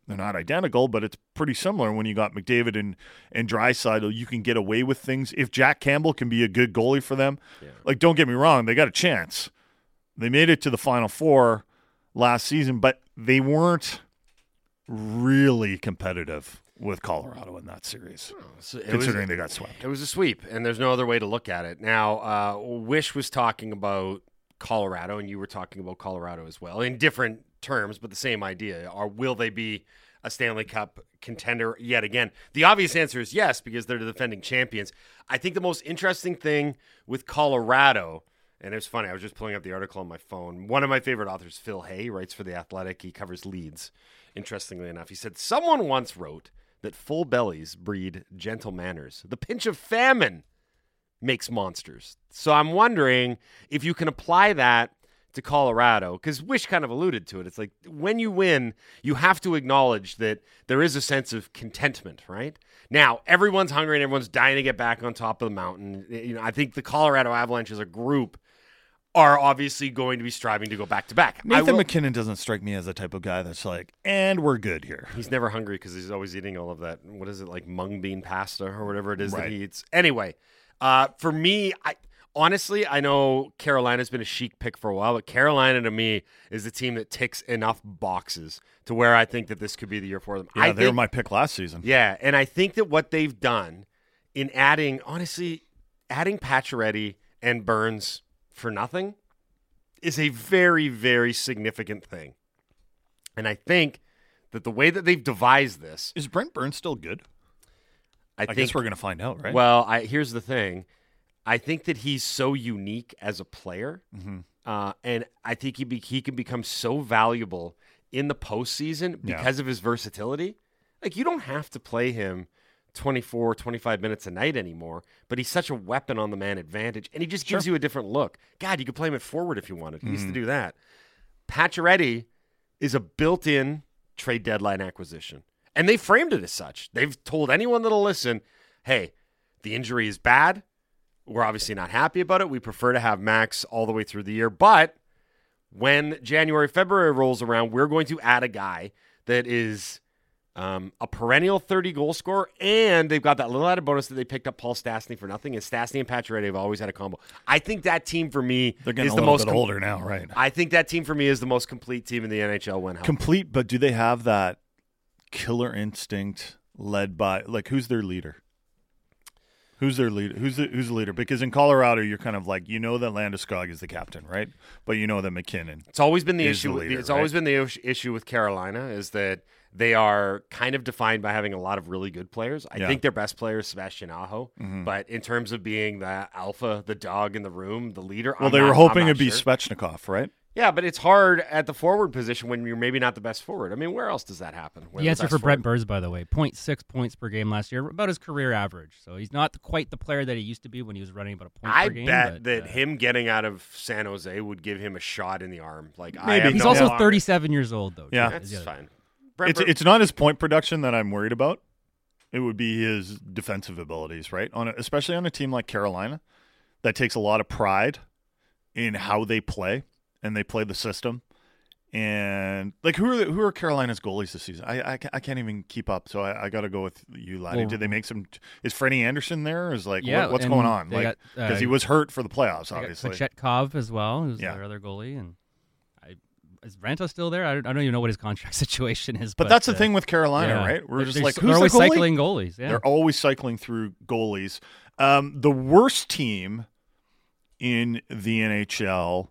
they're not identical, but it's pretty similar. When you got McDavid and and Draisaitl, you can get away with things. If Jack Campbell can be a good goalie for them, like don't get me wrong, they got a chance. They made it to the Final Four last season, but they weren't really competitive with Colorado in that series, So it was- considering they got swept. It was a sweep, and there's no other way to look at it. Now, uh, Wish was talking about Colorado, and you were talking about Colorado as well, in different terms, but the same idea. Or will they be a Stanley Cup contender yet again? The obvious answer is yes, because they're the defending champions. I think the most interesting thing with Colorado, and it was funny, I was just pulling up the article on my phone. One of my favorite authors, Phil Hay, writes for The Athletic. He covers Leeds, interestingly enough. He said, Someone once wrote that full bellies breed gentle manners. The pinch of famine makes monsters. So I'm wondering if you can apply that to Colorado, because Wish kind of alluded to it. It's like when you win, you have to acknowledge that there is a sense of contentment, right? Now, everyone's hungry and everyone's dying to get back on top of the mountain. You know, I think the Colorado Avalanche as a group are obviously going to be striving to go back to back. Nathan will- MacKinnon doesn't strike me as the type of guy that's like, and we're good here. He's never hungry because he's always eating all of that. What is it like mung bean pasta or whatever it is that he eats? Anyway, uh, for me, I honestly I know Carolina's been a chic pick for a while, but Carolina to me is the team that ticks enough boxes to where I think that this could be the year for them. Yeah, I they were my pick last season. yeah, and I think that what they've done in adding, honestly, adding Pacioretty and Burns for nothing is a very, very significant thing. And I think that the way that they've devised this, Is Brent Burns still good? I, I, think guess we're going to find out, right? Well, I, here's the thing. I think that he's so unique as a player, Mm-hmm. uh, and I think he be, he can become so valuable in the postseason Yeah. because of his versatility. Like you don't have to play him 24, 25 minutes a night anymore, but he's such a weapon on the man advantage, and he just gives you a different look. God, you could play him at forward if you wanted. He used to hmm. do that. Pacioretty is a built-in trade deadline acquisition. And they framed it as such. They've told anyone that'll listen, hey, the injury is bad. We're obviously not happy about it. We prefer to have Max all the way through the year. But when January, February rolls around, we're going to add a guy that is um, a perennial 30 goal scorer, and they've got that little added bonus that they picked up Paul Stastny for nothing. And Stastny and Pacioretty have always had a combo. I think that team for me They're getting is the most com- older now, right? I think that team for me is the most complete team in the NHL when. Complete, but do they have that killer instinct led by like who's their leader? Who's their leader? Who's the who's the leader? Because in Colorado, you're kind of like you know that Landeskog is the captain, right? But you know that MacKinnon. It's always been the is issue. the leader, it's always been the issue with Carolina is that they are kind of defined by having a lot of really good players. I Yeah. think their best player is Sebastian Aho, Mhm. but in terms of being the alpha, the dog in the room, the leader, Well, I'm they not- were hoping it'd be sure. Svechnikov, right? Yeah, but it's hard at the forward position when you're maybe not the best forward. I mean, where else does that happen? When The answer best for Brent forward- Burns, by the way, 0.6 points per game last year, about his career average. So he's not quite the player that he used to be when he was running about a point I per game. I bet but, that uh, him getting out of San Jose would give him a shot in the arm. Like Maybe. have he's no also longer- 37 years old, though. Yeah. That's fine. Thing. Brent It's Bur- it's not his point production that I'm worried about. It would be his defensive abilities, right? On a, especially on a team like Carolina that takes a lot of pride in how they play and they play the system. And like, who are the, who are Carolina's goalies this season? I I, I can't even keep up, so I, I got to go with you, Laddie. Well- Did they make some? Is Freddie Andersen there? Is like Yeah, what, what's going on? Like got, uh, because he was hurt for the playoffs, obviously. Kochetkov as well, who's Yeah. their other goalie, and I, is Raanta still there? I don't, I don't even know what his contract [laughs] situation is. But, that's the uh, thing with Carolina, yeah. right? We're They're- just they're like, who's they're always goalie? cycling goalies. Yeah. They're always cycling through goalies. Um, the worst team in the NHL,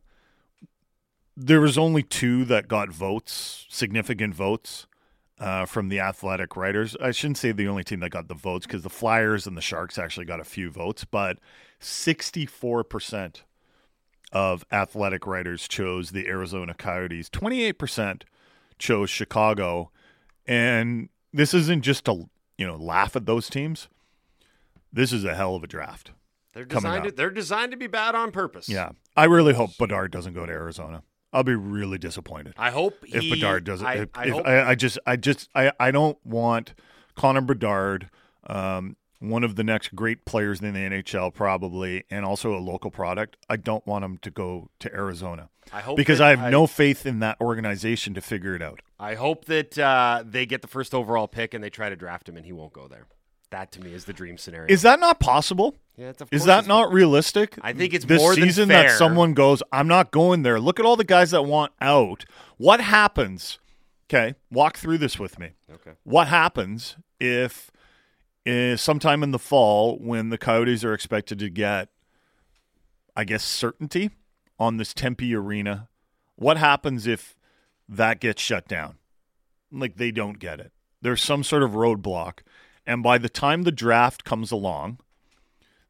there was only two that got votes, significant votes uh, from the athletic writers. I shouldn't say the only team that got the votes because the Flyers and the Sharks actually got a few votes, but 64% of athletic writers chose the Arizona Coyotes. 28% chose Chicago. And this isn't just to, you know, laugh at those teams. This is a hell of a draft. They're designed. To, they're designed to be bad on purpose. Yeah. I really hope Bedard doesn't go to Arizona. I'll be really disappointed I hope if he- Bedard doesn't. I, if, I if- hope I, I just, I just, I, I don't want Connor Bedard, um, one of the next great players in the NHL, probably, and also a local product. I don't want him to go to Arizona I hope because I have no faith in that organization to figure it out. I hope that uh, they get the first overall pick and they try to draft him and he won't go there. That to me is the dream scenario. Is that not possible? Yeah, Is that not realistic? I think it's this more than season that someone goes, I'm not going there. Look at all the guys that want out. What happens? Okay, walk through this with me. Okay. What happens if, eh, sometime in the fall, when the Coyotes are expected to get, I guess, certainty on this Tempe arena, what happens if that gets shut down? Like they don't get it. There's some sort of roadblock. And by the time the draft comes along,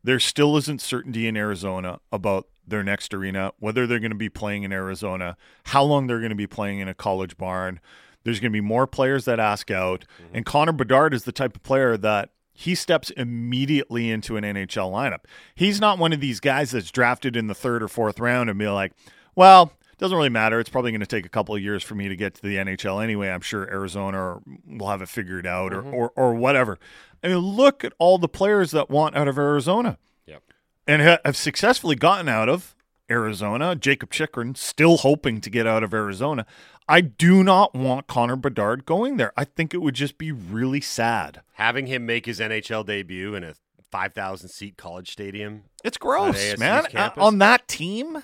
there still isn't certainty in Arizona about their next arena, whether they're going to be playing in Arizona, how long they're going to be playing in a college barn. There's going to be more players that ask out. And Connor Bedard is the type of player that he steps immediately into an NHL lineup. He's not one of these guys that's drafted in the third or fourth round and be like, well, doesn't really matter. It's probably going to take a couple of years for me to get to the NHL anyway. I'm sure Arizona will have it figured out or, mm-hmm. or, or whatever. I mean, look at all the players that want out of Arizona Yep. and ha- have successfully gotten out of Arizona. Jacob Chychrun still hoping to get out of Arizona. I do not want Connor Bedard going there. I think it would just be really sad. Having him make his NHL debut in a 5,000 seat college stadium. It's gross, man. Uh, campus? on that team,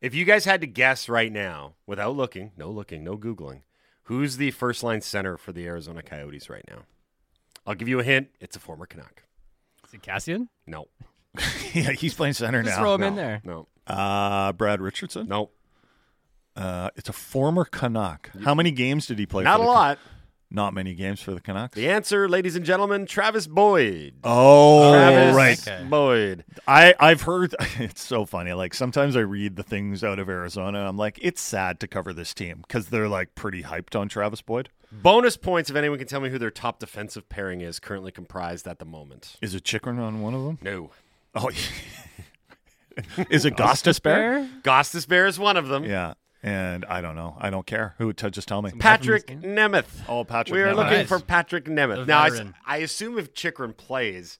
If you guys had to guess right now, without looking, no looking, no Googling, who's the first line center for the Arizona Coyotes right now? I'll give you a hint. It's a former Canuck. Is it Kassian? No. [laughs] yeah, he's playing center Just now. throw him no, in there. No. Uh, Brad Richardson. No. Uh, it's a former Canuck. How many games did he play? Not for a the Can- lot. Not many games for the Canucks. The answer, ladies and gentlemen, Travis Boyd. Oh, Travis right. Okay. Boyd. I I've heard [laughs] it's so funny. Like sometimes I read the things out of Arizona. I'm like, it's sad to cover this team because they're like pretty hyped on Travis Boyd. Bonus points if anyone can tell me who their top defensive pairing is currently comprised at the moment. Is it Chychrun on one of them? No. Oh, [laughs] is it Gostisbehere? Gostis Bear is one of them. Yeah. And I don't know. I don't care. Who t- just tell me? Patrik Nemeth. Oh, Patrick. We are Nemeth. looking Nice. for Patrik Nemeth. The now, I, s- veteran. I assume if Chychrun plays,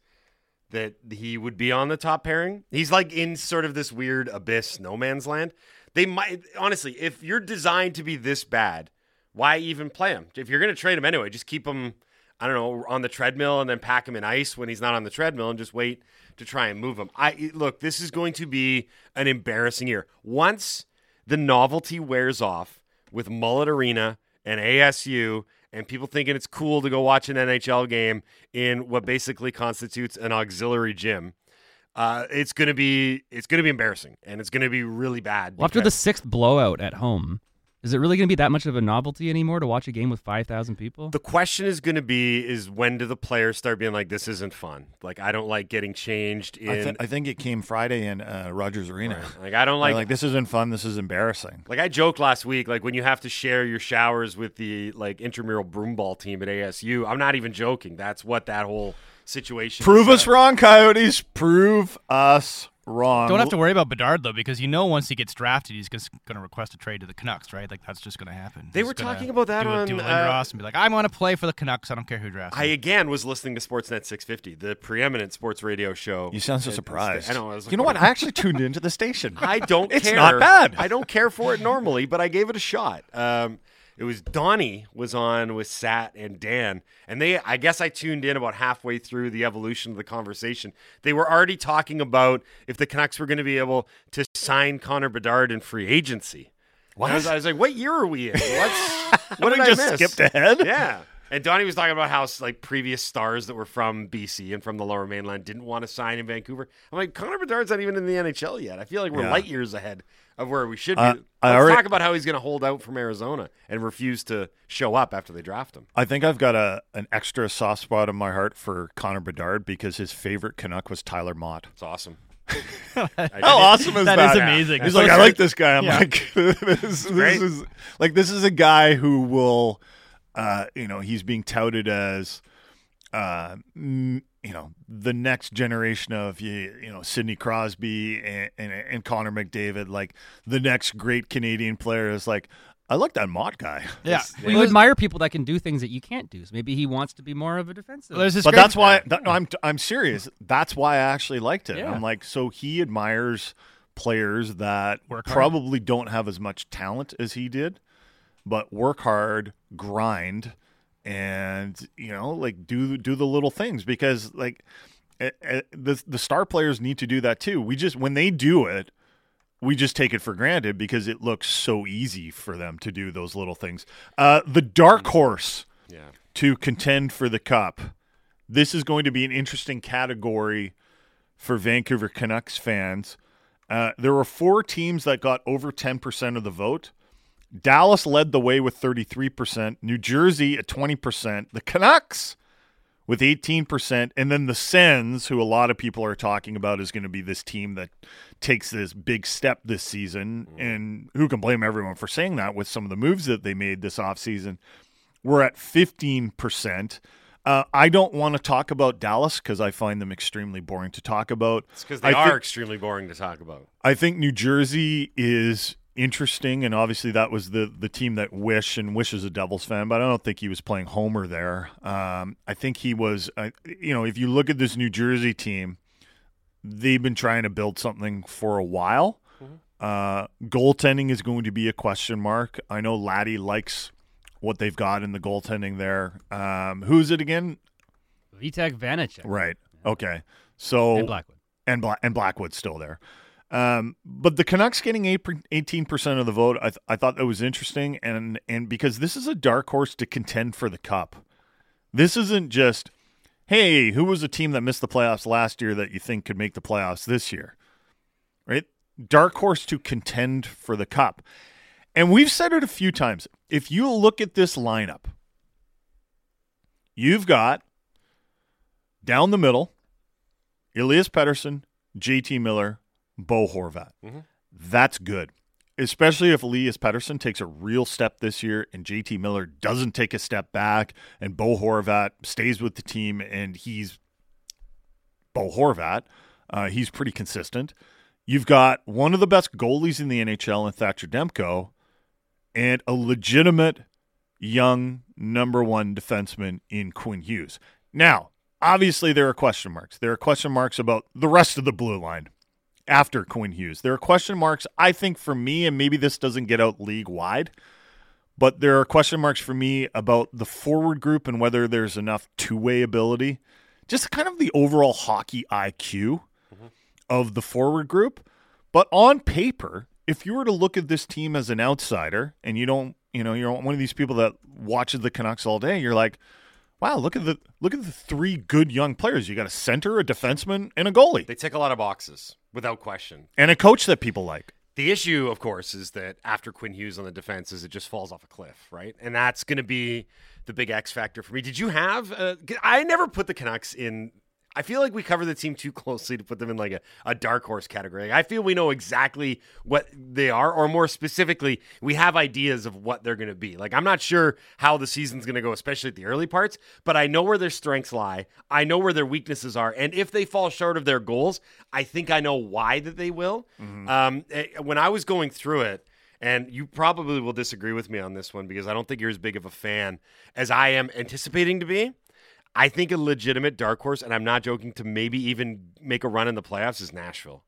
that he would be on the top pairing. He's like in sort of this weird abyss, no man's land. They might honestly, if you're designed to be this bad, why even play him? If you're going to trade him anyway, just keep him. I don't know on the treadmill and then pack him in ice when he's not on the treadmill and just wait to try and move him. I look, this is going to be an embarrassing year. Once the novelty wears off with Mullet Arena and ASU and people thinking it's cool to go watch an NHL game in what basically constitutes an auxiliary gym. Uh, it's gonna be it's gonna be embarrassing and it's gonna be really bad. Well, after the sixth blowout at home, is it really going to be that much of a novelty anymore to watch a game with five thousand people? The question is going to be is when do the players start being like this isn't fun? Like I don't like getting changed in I, thi- I think it came Friday in uh, Rogers Arena. like I don't Like, like like this isn't fun. This is embarrassing. like I joked last week like when you have to share your showers with the like intramural broomball team at ASU. I'm not even joking. That's what that whole situation Prove us wrong, Coyotes. Prove us wrong. Don't have to worry about Bedard though, because you know once he gets drafted, he's just going to request a trade to the Canucks, right? Like that's just going to happen. They He's were talking about that do a, on, do a uh, Lindros and be like, I want to play for the Canucks. I don't care who drafts. I me." again was listening to Sportsnet 650, the preeminent sports radio show. You sound so It- surprised. I know. I was like, you know what? I actually tuned into the station. [laughs] I don't It's care. not bad. I don't care for it normally, but I gave it a shot. Um, it was Donnie was on with Sat and Dan, and they. I guess I tuned in about halfway through the evolution of the conversation. They were already talking about if the Canucks were going to be able to sign Connor Bedard in free agency. What? I was, I was like, "What year are we in? What's, [laughs] what did I just miss?" skipped ahead. Yeah. And Donnie was talking about how like previous stars that were from BC and from the Lower Mainland didn't want to sign in Vancouver. I'm like, Connor Bedard's not even in the NHL yet. I feel like we're Yeah. light years ahead of where we should be. Uh, Let's I already- talk about how he's going to hold out from Arizona and refuse to show up after they draft him. I think I've got a an extra soft spot in my heart for Connor Bedard because his favorite Canuck was Tyler Motte. It's awesome. [laughs] How awesome is That that? is amazing. He's So like, I like this guy. I'm Yeah. like, [laughs] this, this is like this is a guy who will, uh, you know, he's being touted as, uh, you know, the next generation of you, you know, Sidney Crosby and, and and Connor McDavid, like the next great Canadian player. Is like, I like that Motte guy. yeah. Well, you admire people that can do things that you can't do. So maybe he wants to be more of a defensive. Well, but that's why that, no, I'm I'm serious. That's why I actually liked it. Yeah. I'm like, so he admires players that Work hard. probably don't have as much talent as he did, but work hard, grind, and you know, like do do the little things because like eh, eh, the the star players need to do that too. We just when they do it. We just take it for granted because it looks so easy for them to do those little things. Uh, the dark horse Yeah. to contend for the cup. This is going to be an interesting category for Vancouver Canucks fans. Uh, there were four teams that got over 10% of the vote. Dallas led the way with 33%, New Jersey at 20%, the Canucks with 18%, and then the Sens, who a lot of people are talking about is going to be this team that takes this big step this season. And who can blame everyone for saying that with some of the moves that they made this offseason? We're at 15%. Uh, I don't want to talk about Dallas because I find them extremely boring to talk about. It's because they I are think- extremely boring to talk about. I think New Jersey is interesting, and obviously that was the the team that Wish and Wish is a Devils fan, but I don't think he was playing Homer there. Um, I think he was. Uh, you know, if you look at this New Jersey team, they've been trying to build something for a while. Uh, goaltending is going to be a question mark. I know Laddie likes what they've got in the goaltending there. Um, who's it again? Vitek Vanecek Right. Okay. So and Blackwood. and Bla- and Blackwood's still there. Um, but the Canucks getting eighteen percent of the vote, I, th- I thought that was interesting, and and because this is a dark horse to contend for the cup. This isn't just, hey, who was a team that missed the playoffs last year that you think could make the playoffs this year, right? Dark horse to contend for the cup, and we've said it a few times. If you look at this lineup, you've got down the middle, Elias Pettersson, JT Miller, Bo Horvat. That's good. Especially if Elias Pettersson takes a real step this year and JT Miller doesn't take a step back and Bo Horvat stays with the team and he's Bo Horvat. Uh, he's pretty consistent. You've got one of the best goalies in the NHL in Thatcher Demko. and a legitimate young number one defenseman in Quinn Hughes. Now, obviously, there are question marks. There are question marks about the rest of the blue line after Quinn Hughes. There are question marks, I think, for me, and maybe this doesn't get out league wide, but there are question marks for me about the forward group and whether there's enough two way ability. Just kind of the overall hockey IQ mm-hmm. of the forward group. But on paper, if you were to look at this team as an outsider and you don't, you know, you're one of these people that watches the Canucks all day, you're like, wow, look at the look at the three good young players. You got a center, a defenseman, and a goalie. They tick a lot of boxes without question. And a coach that people like. The issue, of course, is that after Quinn Hughes on the defense, is it just falls off a cliff, right? And that's going to be the big X factor for me. Did you have? Uh, I never put the Canucks in. I feel like we cover the team too closely to put them in like a, a dark horse category. I feel we know exactly what they are, or more specifically, we have ideas of what they're going to be. Like, I'm not sure how the season's going to go, especially at the early parts, but I know where their strengths lie. I know where their weaknesses are. And if they fall short of their goals, I think I know why that they will. Um, eh, when I was going through it, and you probably will disagree with me on this one because I don't think you're as big of a fan as I am anticipating to be. I think a legitimate dark horse, and I'm not joking, to maybe even make a run in the playoffs is Nashville.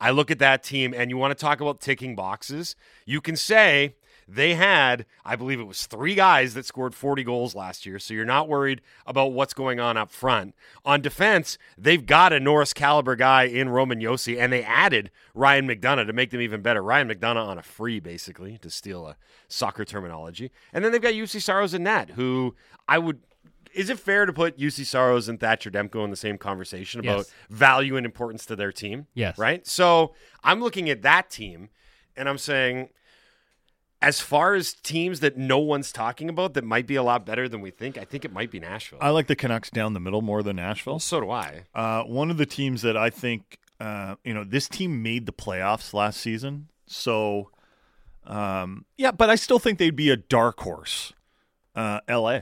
I look at that team, and you want to talk about ticking boxes. You can say they had, I believe it was three guys that scored 40 goals last year, so you're not worried about what's going on up front. On defense, they've got a Norris caliber guy in Roman Josi, and they added Ryan McDonagh to make them even better. Ryan McDonagh on a free, basically, to steal a soccer terminology. And then they've got Juuse Saros and Nat, who I would is it fair to put Juuse Saros and Thatcher Demko in the same conversation about Yes. value and importance to their team? Yes. Right? So I'm looking at that team and I'm saying, as far as teams that no one's talking about that might be a lot better than we think, I think it might be Nashville. I like the Canucks down the middle more than Nashville. so do I. Uh, one of the teams that I think, uh, you know, this team made the playoffs last season. So, um, yeah, but I still think they'd be a dark horse. Uh, LA.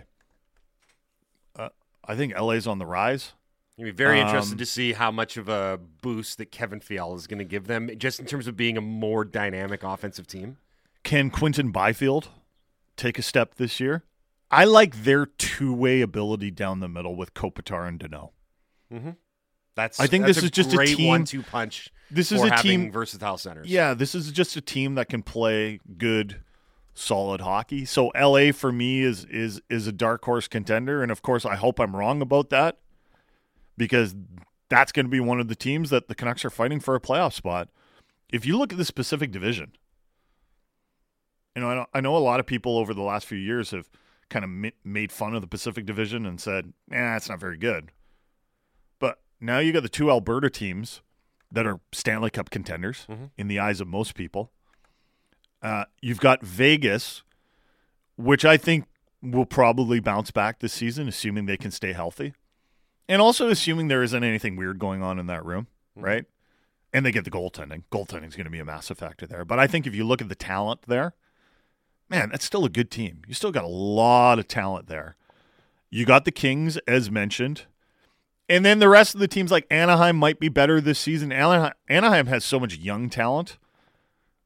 I think LA's on the rise. You'd be very interested Um, to see how much of a boost that Kevin Fiala is going to give them, just in terms of being a more dynamic offensive team. Can Quinton Byfield take a step this year? I like their two way ability down the middle with Kopitar and Danault. That's I think that's this is just a team- one-two punch. This is for a team- versatile centers. Yeah, this is just a team that can play good, solid hockey. So LA for me is is is a dark horse contender, and of course I hope I'm wrong about that because that's going to be one of the teams that the Canucks are fighting for a playoff spot. If you look at the specific division, you know I know, I know a lot of people over the last few years have kind of ma- made fun of the Pacific Division and said, "Nah, it's not very good." But now you got the two Alberta teams that are Stanley Cup contenders mm-hmm. in the eyes of most people. Uh, you've got Vegas, which I think will probably bounce back this season, assuming they can stay healthy, and also assuming there isn't anything weird going on in that room, right? And they get the goaltending. Goaltending is going to be a massive factor there. But I think if you look at the talent there, man, that's still a good team. You still got a lot of talent there. You got the Kings, as mentioned. And then the rest of the teams, like Anaheim, might be better this season. Anaheim, Anaheim has so much young talent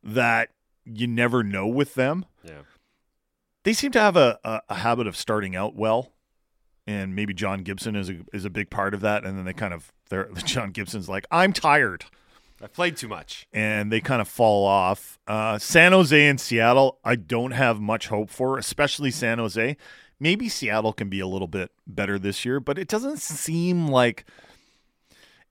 that you never know with them. Yeah. They seem to have a, a, a habit of starting out well, and maybe John Gibson is a, is a big part of that. And then they kind of, they're, [laughs] John Gibson's like, I'm tired I played too much. and they kind of fall off. Uh, San Jose and Seattle, I don't have much hope for, especially San Jose. Maybe Seattle can be a little bit better this year, but it doesn't seem like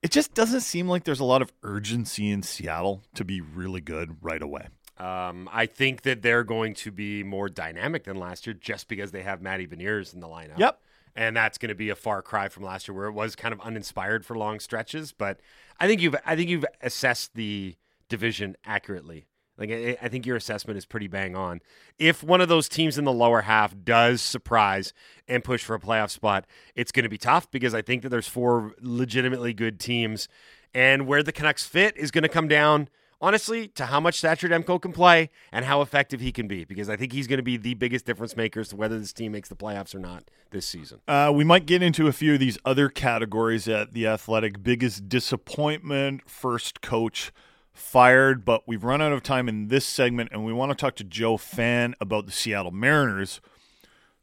it just doesn't seem like there's a lot of urgency in Seattle to be really good right away. Um, I think that they're going to be more dynamic than last year just because they have Matty Beniers in the lineup. Yep. And that's going to be a far cry from last year where it was kind of uninspired for long stretches. But I think you've I think you've assessed the division accurately. Like I, I think your assessment is pretty bang on. If one of those teams in the lower half does surprise and push for a playoff spot, it's going to be tough because I think that there's four legitimately good teams, and where the Canucks fit is going to come down honestly, to how much Thatcher Demko can play and how effective he can be, because I think he's going to be the biggest difference maker as to whether this team makes the playoffs or not this season. Uh, we might get into a few of these other categories at the Athletic. Biggest disappointment, first coach fired, but we've run out of time in this segment, and we want to talk to Joe Fan about the Seattle Mariners,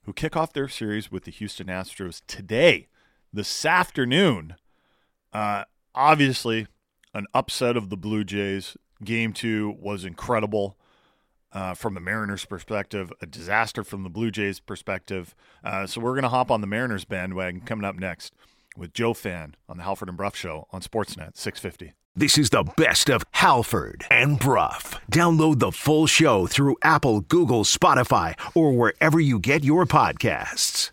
who kick off their series with the Houston Astros today, this afternoon. Uh, obviously, an upset of the Blue Jays. Game two was incredible uh, from the Mariners' perspective, a disaster from the Blue Jays' perspective. Uh, so we're going to hop on the Mariners bandwagon coming up next with Joe Fan on the Halford and Brough Show on Sportsnet 650. This is the best of Halford and Brough. Download the full show through Apple, Google, Spotify, or wherever you get your podcasts.